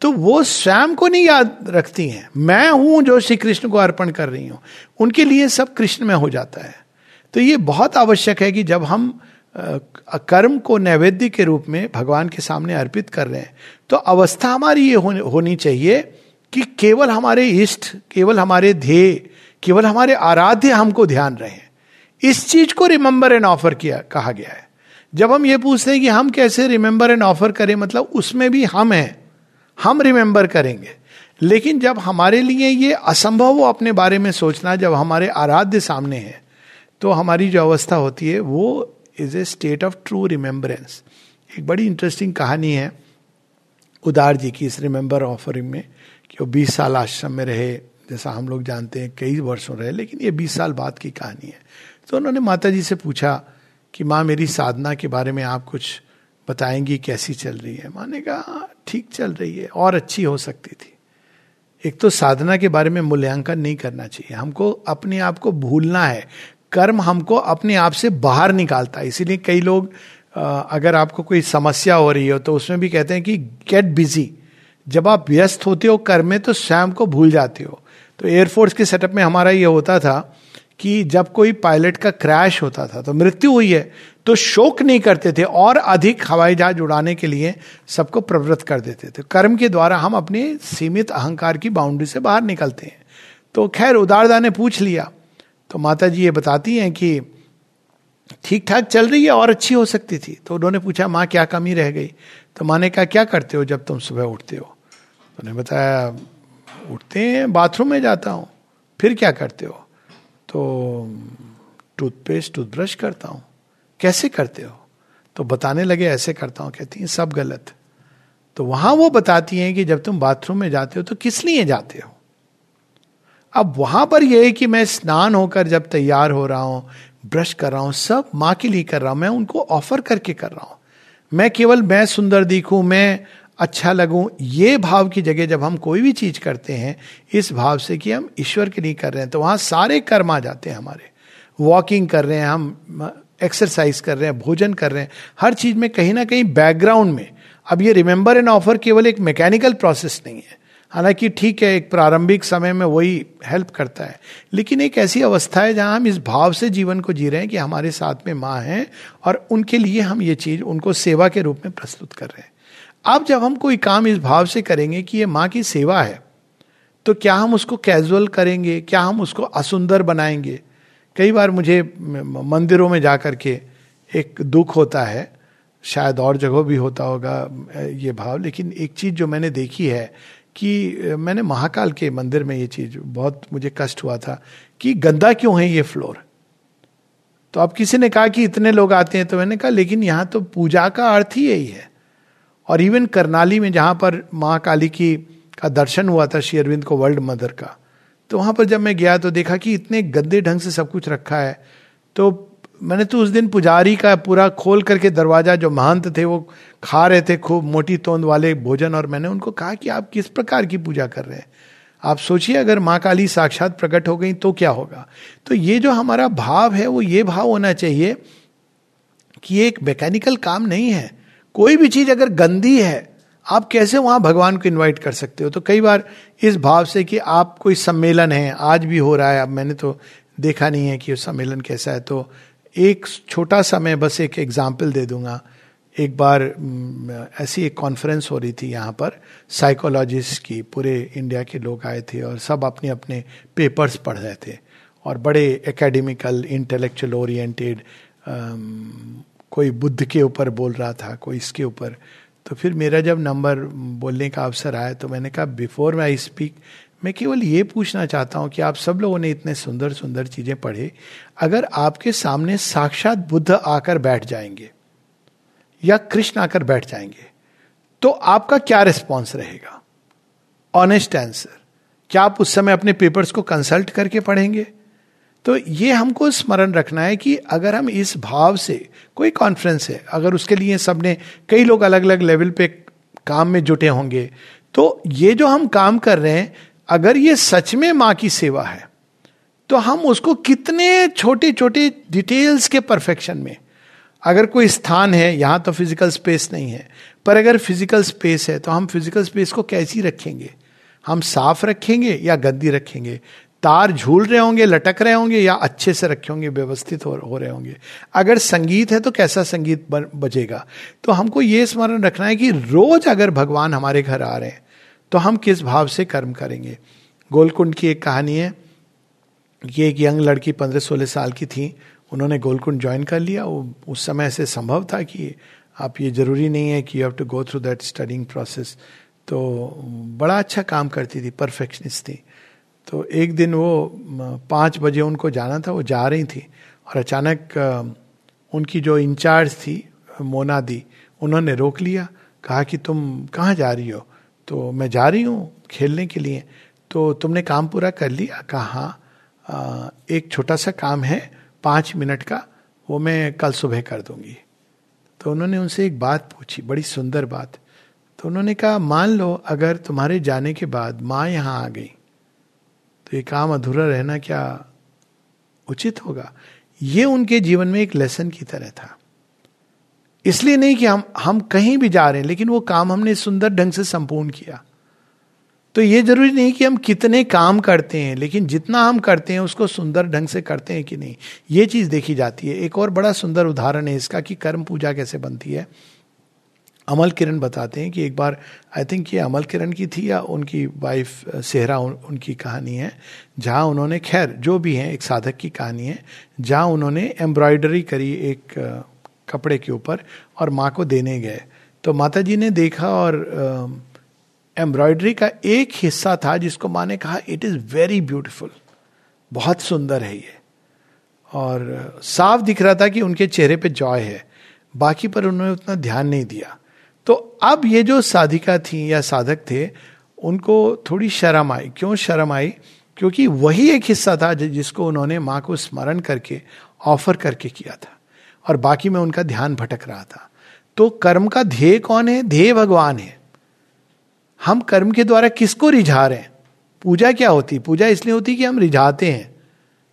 तो वो स्वयं को नहीं याद रखती हैं। मैं हूँ जो श्री कृष्ण को अर्पण कर रही हूँ। उनके लिए सब कृष्ण में हो जाता है। तो ये बहुत आवश्यक है कि जब हम कर्म को नैवेद्य के रूप में भगवान के सामने अर्पित कर रहे हैं। तो अवस्था हमारी ये होनी चाहिए कि केवल हमारे इष्ट, केवल हमारे ध्येय, केवल हमारे आराध्य हमको ध्यान रहे। इस चीज़ को रिमेंबर एंड ऑफ़र किया, कहा गया है। जब हम ये पूछते हैं कि हम कैसे रिमेंबर एंड ऑफ़र करें मतलब उसमें भी हम हैं, हम रिमेंबर करेंगे। लेकिन जब हमारे लिए ये असंभव हो अपने बारे में सोचना, जब हमारे आराध्य सामने है तो हमारी जो अवस्था होती है, वो is a state of true remembrance एक बड़ी इंटरेस्टिंग कहानी है उदार जी की इस रिमेंबर ऑफरिंग में कि वो बीस साल आश्रम में रहे जैसा हम लोग जानते हैं कई वर्षों रहे लेकिन ये बीस साल बाद की कहानी है। तो उन्होंने माता जी से पूछा कि माँ मेरी साधना के बारे में आप कुछ बताएँगी कैसी चल रही है? माँ ने कहा हाँ, ठीक चल रही है और अच्छी हो सकती थी। एक तो साधना के बारे में मूल्यांकन नहीं करना चाहिए हमको अपने आप को भूलना है कर्म हमको अपने आप से बाहर निकालता है। इसीलिए कई लोग अगर आपको कोई समस्या हो रही हो तो उसमें भी कहते हैं कि गेट बिज़ी जब आप व्यस्त होते हो कर्म में तो स्वयं को भूल जाते हो। तो एयरफोर्स के सेटअप में हमारा ये होता था कि जब कोई पायलट का क्रैश होता था तो मृत्यु हुई है तो शोक नहीं करते थे और अधिक हवाई जहाज़ उड़ाने के लिए सबको प्रवृत्त कर देते थे। कर्म के द्वारा हम अपने सीमित अहंकार की बाउंड्री से बाहर निकलते हैं। तो खैर, उदारदा ने पूछ लिया तो माता जी ये बताती हैं कि ठीक ठाक चल रही है और अच्छी हो सकती थी। तो उन्होंने पूछा, माँ, क्या कमी रह गई? तो माँ ने कहा, क्या करते हो जब तुम सुबह उठते हो? तो उन्हें बताया, उठते हैं, बाथरूम में जाता हूँ। फिर क्या करते हो? तो टूथपेस्ट, टूथब्रश करता हूँ। कैसे करते हो? तो बताने लगे, ऐसे करता हूँ, कहती हैं, सब गलत। तो वहाँ वो बताती हैं कि जब तुम बाथरूम में जाते हो तो किस लिए जाते हो? अब वहाँ पर यह है कि मैं स्नान होकर जब तैयार हो रहा हूँ, ब्रश कर रहा हूँ, सब माँ के लिए कर रहा हूँ, मैं उनको ऑफ़र करके कर रहा हूँ। मैं केवल मैं सुंदर दिखूं, मैं अच्छा लगूं, ये भाव की जगह जब हम कोई भी चीज़ करते हैं, इस भाव से कि हम ईश्वर के लिए कर रहे हैं तो वहाँ सारे कर्म आ जाते हैं हमारे। वॉकिंग कर रहे हैं हम एक्सरसाइज कर रहे हैं, भोजन कर रहे हैं, हर चीज़ में कहीं ना कहीं बैकग्राउंड में। अब ये रिमेंबर एंड ऑफ़र केवल एक मैकेनिकल प्रोसेस नहीं है। हालाँकि ठीक है, एक प्रारंभिक समय में वही हेल्प करता है। लेकिन एक ऐसी अवस्था है जहाँ हम इस भाव से जीवन को जी रहे हैं कि हमारे साथ में माँ है और उनके लिए हम ये चीज़, उनको सेवा के रूप में प्रस्तुत कर रहे हैं। अब जब हम कोई काम इस भाव से करेंगे कि ये माँ की सेवा है तो क्या हम उसको कैजुअल करेंगे? क्या हम उसको असुंदर बनाएँगे? कई बार मुझे मंदिरों में जा कर के एक दुख होता है, शायद और जगह भी होता होगा ये भाव, लेकिन एक चीज़ जो मैंने देखी है कि मैंने महाकाल के मंदिर में ये चीज़ बहुत मुझे कष्ट हुआ था कि गंदा क्यों है ये फ्लोर? तो अब किसी ने कहा कि इतने लोग आते हैं तो मैंने कहा, लेकिन यहाँ तो पूजा का अर्थ ही यही है। और इवन करनाली में जहाँ पर महाकाली की का दर्शन हुआ था, श्री अरविंद को वर्ल्ड मदर का तो वहाँ पर जब मैं गया तो देखा कि इतने गंदे ढंग से सब कुछ रखा है तो मैंने तो उस दिन पुजारी का पूरा खोल करके दरवाज़ा जो महंत थे, वो खा रहे थे, खूब मोटी तोंद वाले भोजन, और मैंने उनको कहा कि आप किस प्रकार की पूजा कर रहे हैं? आप सोचिए, अगर माँ काली साक्षात प्रकट हो गई तो क्या होगा? तो ये जो हमारा भाव है, वो ये भाव होना चाहिए कि एक मैकेनिकल काम नहीं है। कोई भी चीज़ अगर गंदी है, आप कैसे वहाँ भगवान को इनवाइट कर सकते हो? तो कई बार इस भाव से कि आप कोई सम्मेलन है, आज भी हो रहा है, अब मैंने तो देखा नहीं है कि सम्मेलन कैसा है तो एक छोटा सा मैं बस एक एग्ज़ाम्पल दे दूँगा। एक बार ऐसी एक कॉन्फ्रेंस हो रही थी यहाँ पर साइकोलॉजिस्ट की, पूरे इंडिया के लोग आए थे और सब अपने अपने पेपर्स पढ़ रहे थे। और बड़े एकेडमिकल इंटेलेक्चुअल ओरिएंटेड कोई बुद्ध के ऊपर बोल रहा था, कोई इसके ऊपर। तो फिर मेरा जब नंबर बोलने का अवसर आया तो मैंने कहा बिफोर आई स्पीक मैं केवल ये पूछना चाहता हूँ कि आप सब लोगों ने इतने सुंदर सुंदर चीज़ें पढ़े, अगर आपके सामने साक्षात बुद्ध आकर बैठ जाएँगे या कृष्ण आकर बैठ जाएँगे तो आपका क्या रिस्पॉन्स रहेगा? ऑनेस्ट आंसर क्या आप उस समय अपने पेपर्स को कंसल्ट करके पढ़ेंगे? तो ये हमको स्मरण रखना है कि अगर हम इस भाव से, कोई कॉन्फ्रेंस है, अगर उसके लिए सबने, कई लोग अलग अलग लेवल पे काम में जुटे होंगे तो ये जो हम काम कर रहे हैं अगर ये सच में माँ की सेवा है तो हम उसको कितने छोटे छोटे डिटेल्स के परफेक्शन में। अगर कोई स्थान है यहाँ तो फ़िज़िकल स्पेस नहीं है पर अगर फ़िज़िकल स्पेस है तो हम फ़िज़िकल स्पेस को कैसी रखेंगे? हम साफ़ रखेंगे या गद्दी रखेंगे? तार झूल रहे होंगे लटक रहे होंगे या अच्छे से रखे होंगे व्यवस्थित हो, हो रहे होंगे? अगर संगीत है तो कैसा संगीत बजेगा? तो हमको ये स्मरण रखना है कि रोज अगर भगवान हमारे घर आ रहे हैं तो हम किस भाव से कर्म करेंगे? गोलकुंड की एक कहानी है। ये एक यंग लड़की पंद्रह सोलह साल की थी। उन्होंने गोलकुंड ज्वाइन कर लिया। वो उस समय ऐसे संभव था कि आप ये ज़रूरी नहीं है कि you have to go through that studying process. तो बड़ा अच्छा काम करती थी, परफेक्शनिस्ट थी। तो एक दिन वो पाँच बजे उनको जाना था। वो जा रही थी और अचानक उनकी जो इंचार्ज थी, मोना दी, उन्होंने रोक लिया। कहा कि तुम कहाँ जा रही हो? तो मैं जा रही हूँ खेलने के लिए। तो तुमने काम पूरा कर लिया? कहा हाँ एक छोटा सा काम है, पाँच मिनट का, वो मैं कल सुबह कर दूँगी। तो उन्होंने उनसे एक बात पूछी, बड़ी सुंदर बात। तो उन्होंने कहा, मान लो अगर तुम्हारे जाने के बाद माँ यहाँ आ गई तो ये काम अधूरा रहना क्या उचित होगा? ये उनके जीवन में एक लेसन की तरह था। इसलिए नहीं कि हम हम कहीं भी जा रहे हैं लेकिन वो काम हमने सुंदर ढंग से संपूर्ण किया। तो ये ज़रूरी नहीं कि हम कितने काम करते हैं लेकिन जितना हम करते हैं उसको सुंदर ढंग से करते हैं कि नहीं। ये चीज़ देखी जाती है। एक और बड़ा सुंदर उदाहरण है इसका कि कर्म पूजा कैसे बनती है। अमल किरण बताते हैं कि एक बार आई थिंक ये अमल किरण की थी या उनकी वाइफ सेहरा उन, उनकी कहानी है जहाँ उन्होंने खैर जो भी है एक साधक की कहानी है जहाँ उन्होंने एम्ब्रॉयडरी करी एक कपड़े के ऊपर और माँ को देने गए। तो माता जी ने देखा और एम्ब्रॉयडरी का एक हिस्सा था जिसको माँ ने कहा इट इज़ वेरी ब्यूटिफुल बहुत सुंदर है ये। और साफ़ दिख रहा था कि उनके चेहरे पे जॉय है। बाकी पर उन्होंने उतना ध्यान नहीं दिया। तो अब ये जो साधिका थी या साधक थे, उनको थोड़ी शर्म आई। क्यों शर्म आई? क्योंकि वही एक हिस्सा था जिसको उन्होंने माँ को स्मरण करके ऑफ़र करके किया था। और बाकी में उनका ध्यान भटक रहा था। तो कर्म का ध्येय कौन है? ध्येय भगवान है। हम कर्म के द्वारा किसको रिझा रहे हैं? पूजा क्या होती? पूजा इसलिए होती कि हम रिझाते हैं।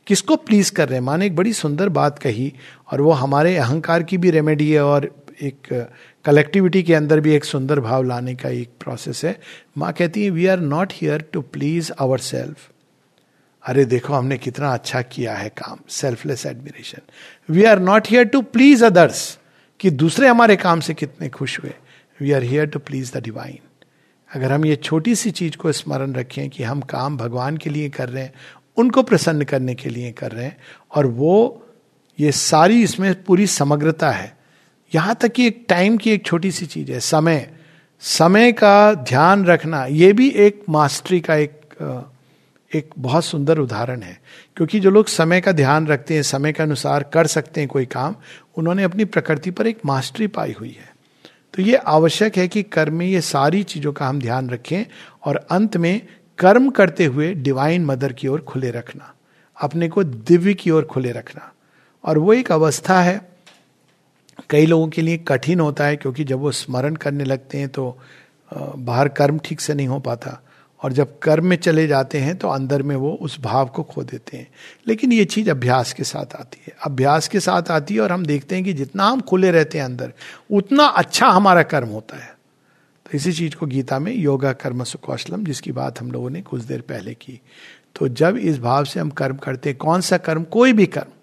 किसको प्लीज़ कर रहे हैं? माने एक बड़ी सुंदर बात कही और वो हमारे अहंकार की भी रेमेडी है और एक कलेक्टिविटी के अंदर भी एक सुंदर भाव लाने का एक प्रोसेस है। माँ कहती है we are not here to please our self अरे देखो, हमने कितना अच्छा किया है काम selfless admiration we are not here to please others कि दूसरे हमारे काम से कितने खुश हुए. We are here to please the divine अगर हम ये छोटी सी चीज़ को स्मरण रखें कि हम काम भगवान के लिए कर रहे हैं, उनको प्रसन्न करने के लिए कर रहे हैं, और वो, ये सारी इसमें पूरी समग्रता है. यहाँ तक कि एक टाइम की एक छोटी सी चीज़ है, समय. समय का ध्यान रखना, ये भी एक मास्टरी का एक एक बहुत सुंदर उदाहरण है। क्योंकि जो लोग समय का ध्यान रखते हैं, समय के अनुसार कर सकते हैं कोई काम, उन्होंने अपनी प्रकृति पर एक मास्टरी पाई हुई है। तो ये आवश्यक है कि कर्म में ये सारी चीज़ों का हम ध्यान रखें और अंत में कर्म करते हुए डिवाइन मदर की ओर खुले रखना, अपने को दिव्य की ओर खुले रखना। और वो एक अवस्था है, कई लोगों के लिए कठिन होता है, क्योंकि जब वो स्मरण करने लगते हैं तो बाहर कर्म ठीक से नहीं हो पाता। और जब कर्म में चले जाते हैं तो अंदर में वो उस भाव को खो देते हैं। लेकिन ये चीज़ अभ्यास के साथ आती है। अभ्यास के साथ आती है और हम देखते हैं कि जितना हम खुले रहते हैं अंदर, उतना अच्छा हमारा कर्म होता है। तो इसी चीज़ को गीता में योगा कर्म सुकौशलम, जिसकी बात हम लोगों ने कुछ देर पहले की। तो जब इस भाव से हम कर्म करते हैं, कौन सा कर्म? कोई भी कर्म।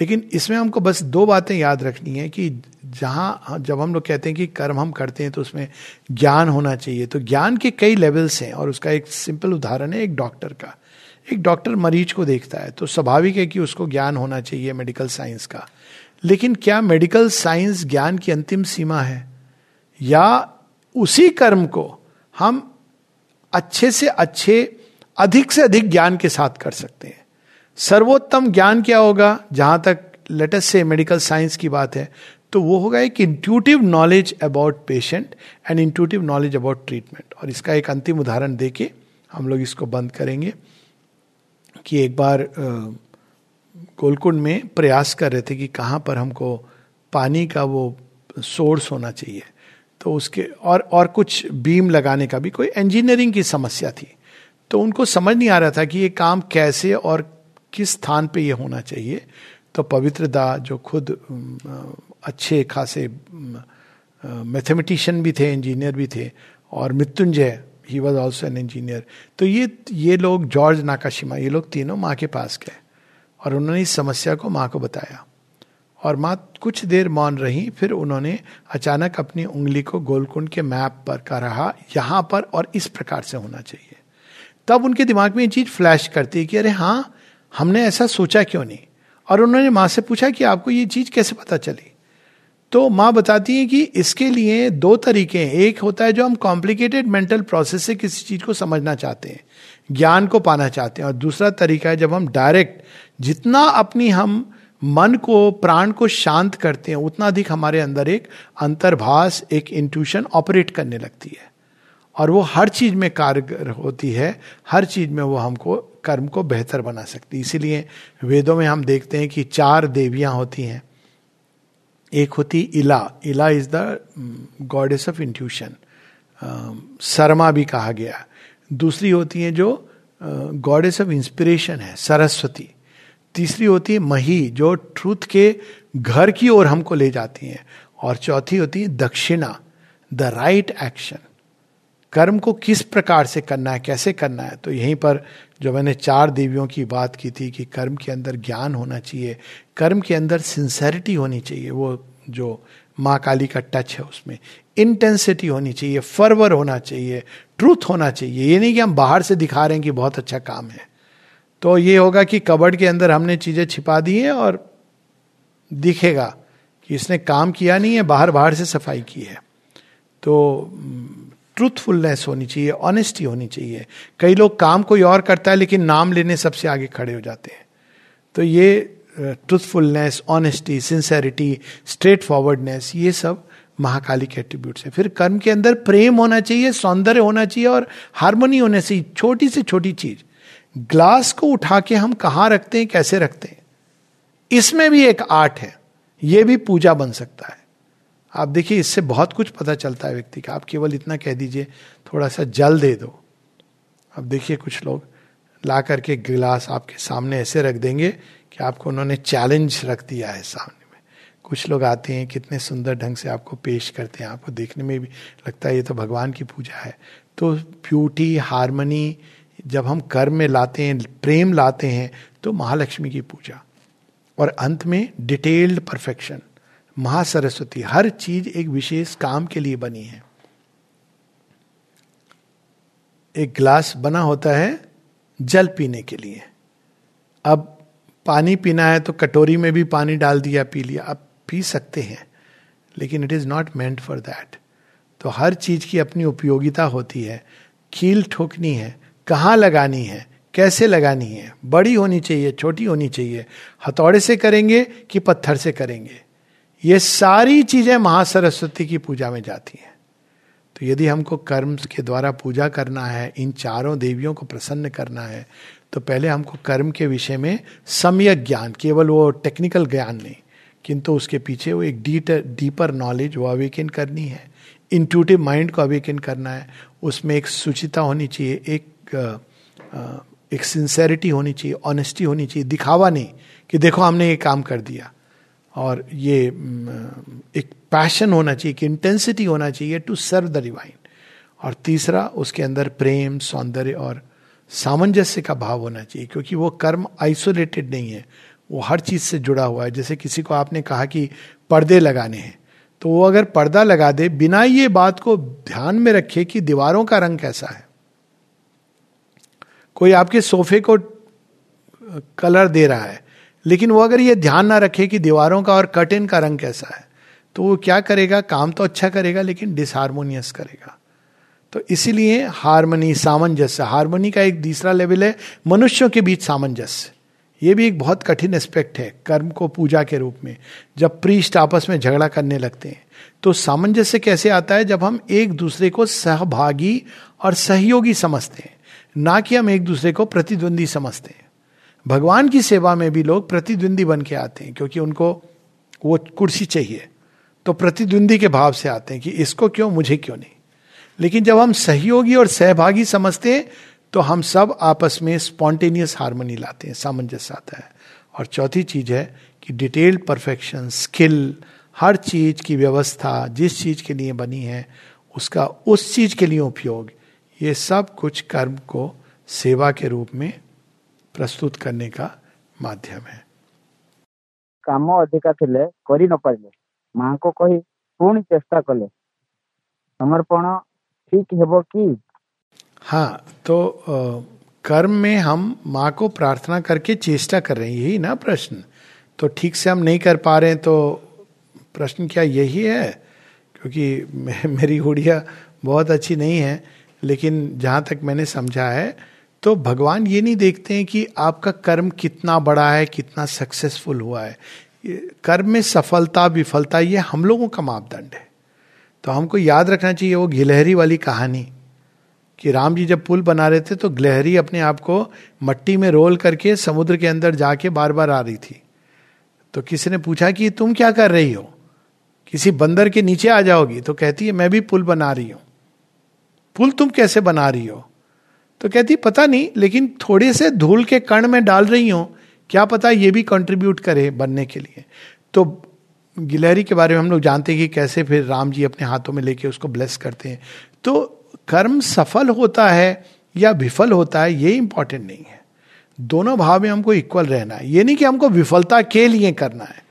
लेकिन इसमें हमको बस दो बातें याद रखनी है कि जहाँ जब हम लोग कहते हैं कि कर्म हम करते हैं तो उसमें ज्ञान होना चाहिए। तो ज्ञान के कई लेवल्स हैं, और उसका एक सिंपल उदाहरण है एक डॉक्टर का। एक डॉक्टर मरीज़ को देखता है तो स्वाभाविक है कि उसको ज्ञान होना चाहिए मेडिकल साइंस का। लेकिन क्या मेडिकल साइंस ज्ञान की अंतिम सीमा है? या उसी कर्म को हम अच्छे से अच्छे, अधिक से अधिक ज्ञान के साथ कर सकते हैं? सर्वोत्तम ज्ञान क्या होगा? जहाँ तक लेटेस्ट से मेडिकल साइंस की बात है तो वो होगा एक intuitive knowledge about patient and intuitive knowledge about treatment और इसका एक अंतिम उदाहरण देके हम लोग इसको बंद करेंगे कि एक बार गोलकुंड में प्रयास कर रहे थे कि कहाँ पर हमको पानी का वो सोर्स होना चाहिए। तो उसके, और और कुछ बीम लगाने का भी कोई इंजीनियरिंग की समस्या थी। तो उनको समझ नहीं आ रहा था कि ये काम कैसे और किस स्थान पे ये होना चाहिए? तो पवित्र दा जो खुद अच्छे खासे मैथमेटिशियन भी थे, इंजीनियर भी थे, और मृत्युंजय ही वॉज़ ऑल्सो एन इंजीनियर तो ये ये लोग जॉर्ज नाकाशिमा, ये लोग तीनों माँ के पास गए, और उन्होंने इस समस्या को माँ को बताया। और माँ कुछ देर मौन रही, फिर उन्होंने अचानक अपनी उंगली को गोलकुंड के मैप पर का रहा, यहाँ पर और इस प्रकार से होना चाहिए। तब उनके दिमाग में ये चीज़ फ्लैश करती है कि, अरे हाँ हमने ऐसा सोचा क्यों नहीं? और उन्होंने माँ से पूछा कि आपको ये चीज़ कैसे पता चली? तो माँ बताती है कि इसके लिए दो तरीके हैं। एक होता है जो हम कॉम्प्लिकेटेड मेंटल प्रोसेस से किसी चीज़ को समझना चाहते हैं, ज्ञान को पाना चाहते हैं। और दूसरा तरीका है जब हम डायरेक्ट जितना अपनी हम मन को, प्राण को शांत करते हैं, उतना अधिक हमारे अंदर एक अंतर्भाष, एक इंट्यूशन ऑपरेट करने लगती है। और वो हर चीज़ में कारगर होती है, हर चीज़ में वो हमको कर्म को बेहतर बना सकती इसीलिए वेदों में हम देखते हैं कि चार देवियाँ होती हैं। एक होती Ila. Ila is the goddess of intuition Sharma भी कहा गया। दूसरी होती है जो गॉडेस ऑफ़ इंस्पिरेशन है, सरस्वती। तीसरी होती है मही, जो ट्रूथ के घर की ओर हमको ले जाती हैं। और चौथी होती है दक्षिणा द राइट एक्शन कर्म को किस प्रकार से करना है, कैसे करना है? तो यहीं पर जो मैंने चार देवियों की बात की थी कि कर्म के अंदर ज्ञान होना चाहिए, कर्म के अंदर सिंसेरिटी होनी चाहिए, वो जो माँ काली का टच है उसमें इंटेंसिटी होनी चाहिए फर्वर होना चाहिए ट्रूथ होना चाहिए। ये नहीं कि हम बाहर से दिखा रहे हैं कि बहुत अच्छा काम है। तो ये होगा कि कबड़ के अंदर हमने चीज़ें छिपा दी हैं और दिखेगा कि इसने काम किया नहीं है बाहर बाहर से सफ़ाई की है। तो ट्रूथफुलनेस होनी चाहिए ऑनेस्टी होनी चाहिए। कई लोग काम कोई और करता है, लेकिन नाम लेने सबसे आगे खड़े हो जाते हैं। तो ये truthfulness honesty sincerity straightforwardness ये सब महाकाली के एट्रीब्यूट्स है। फिर कर्म के अंदर प्रेम होना चाहिए, सौंदर्य होना चाहिए और हारमोनी होने से, छोटी से छोटी चीज़। ग्लास को उठा के हम कहाँ रखते हैं, कैसे रखते हैं? इसमें भी एक आर्ट है। यह भी पूजा बन सकता है। आप देखिए, इससे बहुत कुछ पता चलता है व्यक्ति का। आप केवल इतना कह दीजिए थोड़ा सा जल दे दो। अब देखिए, कुछ लोग ला करके गिलास आपके सामने ऐसे रख देंगे कि आपको उन्होंने चैलेंज रख दिया है सामने में। कुछ लोग आते हैं, कितने सुंदर ढंग से आपको पेश करते हैं। आपको देखने में भी लगता है, ये तो भगवान की पूजा है। तो ब्यूटी हारमनी जब हम कर्म में लाते हैं, प्रेम लाते हैं तो महालक्ष्मी की पूजा। और अंत में डिटेल्ड परफेक्शन महासरस्वती, हर चीज़ एक विशेष काम के लिए बनी है। एक ग्लास बना होता है जल पीने के लिए। अब पानी पीना है तो कटोरी में भी पानी डाल दिया, पी लिया, आप पी सकते हैं, लेकिन it is not meant for that तो हर चीज़ की अपनी उपयोगिता होती है। कील ठोकनी है, कहाँ लगानी है, कैसे लगानी है? बड़ी होनी चाहिए, छोटी होनी चाहिए। हथौड़े से करेंगे कि पत्थर से करेंगे? ये सारी चीज़ें महासरस्वती की पूजा में जाती हैं। तो यदि हमको कर्म के द्वारा पूजा करना है, इन चारों देवियों को प्रसन्न करना है तो पहले हमको कर्म के विषय में सम्यक ज्ञान, केवल वो टेक्निकल ज्ञान नहीं, किंतु उसके पीछे वो एक डीटर डीपर नॉलेज वो अवेकन करनी है। इंट्यूटिव माइंड को अवेकन करना है। उसमें एक सुचिता होनी चाहिए, एक एक सिंसेरिटी होनी चाहिए ऑनेस्टी होनी चाहिए, दिखावा नहीं कि देखो हमने ये काम कर दिया। और ये एक पैशन होना चाहिए, एक इंटेंसिटी होना चाहिए टू सर्व द डिवाइन और तीसरा, उसके अंदर प्रेम, सौंदर्य और सामंजस्य का भाव होना चाहिए, क्योंकि वो कर्म आइसोलेटेड नहीं है। वो हर चीज़ से जुड़ा हुआ है। जैसे किसी को आपने कहा कि पर्दे लगाने हैं तो वो अगर पर्दा लगा दे, बिना ये बात को ध्यान में रखे कि दीवारों का रंग कैसा है। कोई आपके सोफे को कलर दे रहा है लेकिन वो अगर ये ध्यान ना रखे कि दीवारों का और कर्टेन का रंग कैसा है तो वो क्या करेगा? काम तो अच्छा करेगा, लेकिन डिसहारमोनियस करेगा। तो इसीलिए हारमोनी सामंजस्य हारमोनी का एक तीसरा लेवल है मनुष्यों के बीच सामंजस्य। ये भी एक बहुत कठिन एस्पेक्ट है कर्म को पूजा के रूप में, जब प्रीष्ट आपस में झगड़ा करने लगते हैं। तो सामंजस्य कैसे आता है? जब हम एक दूसरे को सहभागी और सहयोगी समझते हैं, ना कि हम एक दूसरे को प्रतिद्वंदी समझते हैं। भगवान की सेवा में भी लोग प्रतिद्वंदी बन के आते हैं, क्योंकि उनको वो कुर्सी चाहिए। तो प्रतिद्वंदी के भाव से आते हैं कि इसको क्यों, मुझे क्यों नहीं? लेकिन जब हम सहयोगी और सहभागी समझते हैं तो हम सब आपस में स्पॉन्टेनियस हारमोनी लाते हैं, सामंजस्य आता है। और चौथी चीज़ है कि डिटेल्ड परफेक्शन, स्किल, हर चीज़ की व्यवस्था, जिस चीज़ के लिए बनी है, उसका उस चीज़ के लिए उपयोग, ये सब कुछ कर्म को सेवा के रूप में प्रस्तुत करने का माध्यम है काम अधिका ଥିଲେ କରି ନ ପାରିଲେ ମାଙ୍କୁ କହି ପୁଣି ଚେଷ୍ଟା କଲେ समर्पण ठीक है कि हाँ तो कर्म में हम माँ को प्रार्थना करके चेष्टा कर रहे हैं यही ना प्रश्न तो ठीक से हम नहीं कर पा रहे हैं तो प्रश्न क्या यही है क्योंकि मेरी गुड़िया बहुत अच्छी नहीं है लेकिन जहाँ तक मैंने समझा है तो भगवान ये नहीं देखते हैं कि आपका कर्म कितना बड़ा है, कितना सक्सेसफुल हुआ है। कर्म में सफलता, विफलता, ये हम लोगों का मापदंड है। तो हमको याद रखना चाहिए वो गिलहरी वाली कहानी कि राम जी जब पुल बना रहे थे तो गिलहरी अपने आप को मट्टी में रोल करके समुद्र के अंदर जाके बार बार आ रही थी। तो किसी ने पूछा कि तुम क्या कर रही हो? किसी बंदर के नीचे आ जाओगी तो कहती है, मैं भी पुल बना रही हूँ। पुल तुम कैसे बना रही हो? तो कहती, पता नहीं, लेकिन थोड़े से धूल के कण में डाल रही हूँ, क्या पता ये भी कंट्रीब्यूट करे बनने के लिए? तो गिलहरी के बारे में हम लोग जानते हैं कि कैसे फिर राम जी अपने हाथों में लेके उसको ब्लेस करते हैं। तो कर्म सफल होता है या विफल होता है, ये इंपॉर्टेंट नहीं है। दोनों भाव में हमको इक्वल रहना है। ये नहीं कि हमको विफलता के लिए करना है।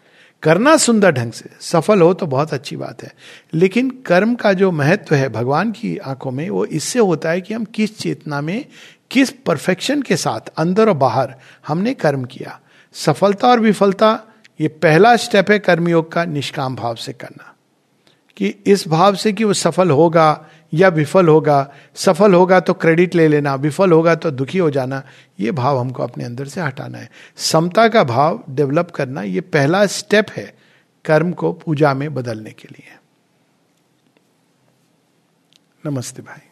करना सुंदर ढंग से। सफल हो तो बहुत अच्छी बात है। लेकिन कर्म का जो महत्व है भगवान की आँखों में, वो इससे होता है कि हम किस चेतना में, किस परफेक्शन के साथ, अंदर और बाहर, हमने कर्म किया। सफलता और विफलता, ये पहला स्टेप है कर्मयोग का निष्काम भाव से करना। कि इस भाव से कि वो सफल होगा या विफल होगा, सफल होगा तो क्रेडिट ले लेना, विफल होगा तो दुखी हो जाना, ये भाव हमको अपने अंदर से हटाना है। समता का भाव डेवलप करना, ये पहला स्टेप है कर्म को पूजा में बदलने के लिए। नमस्ते भाई।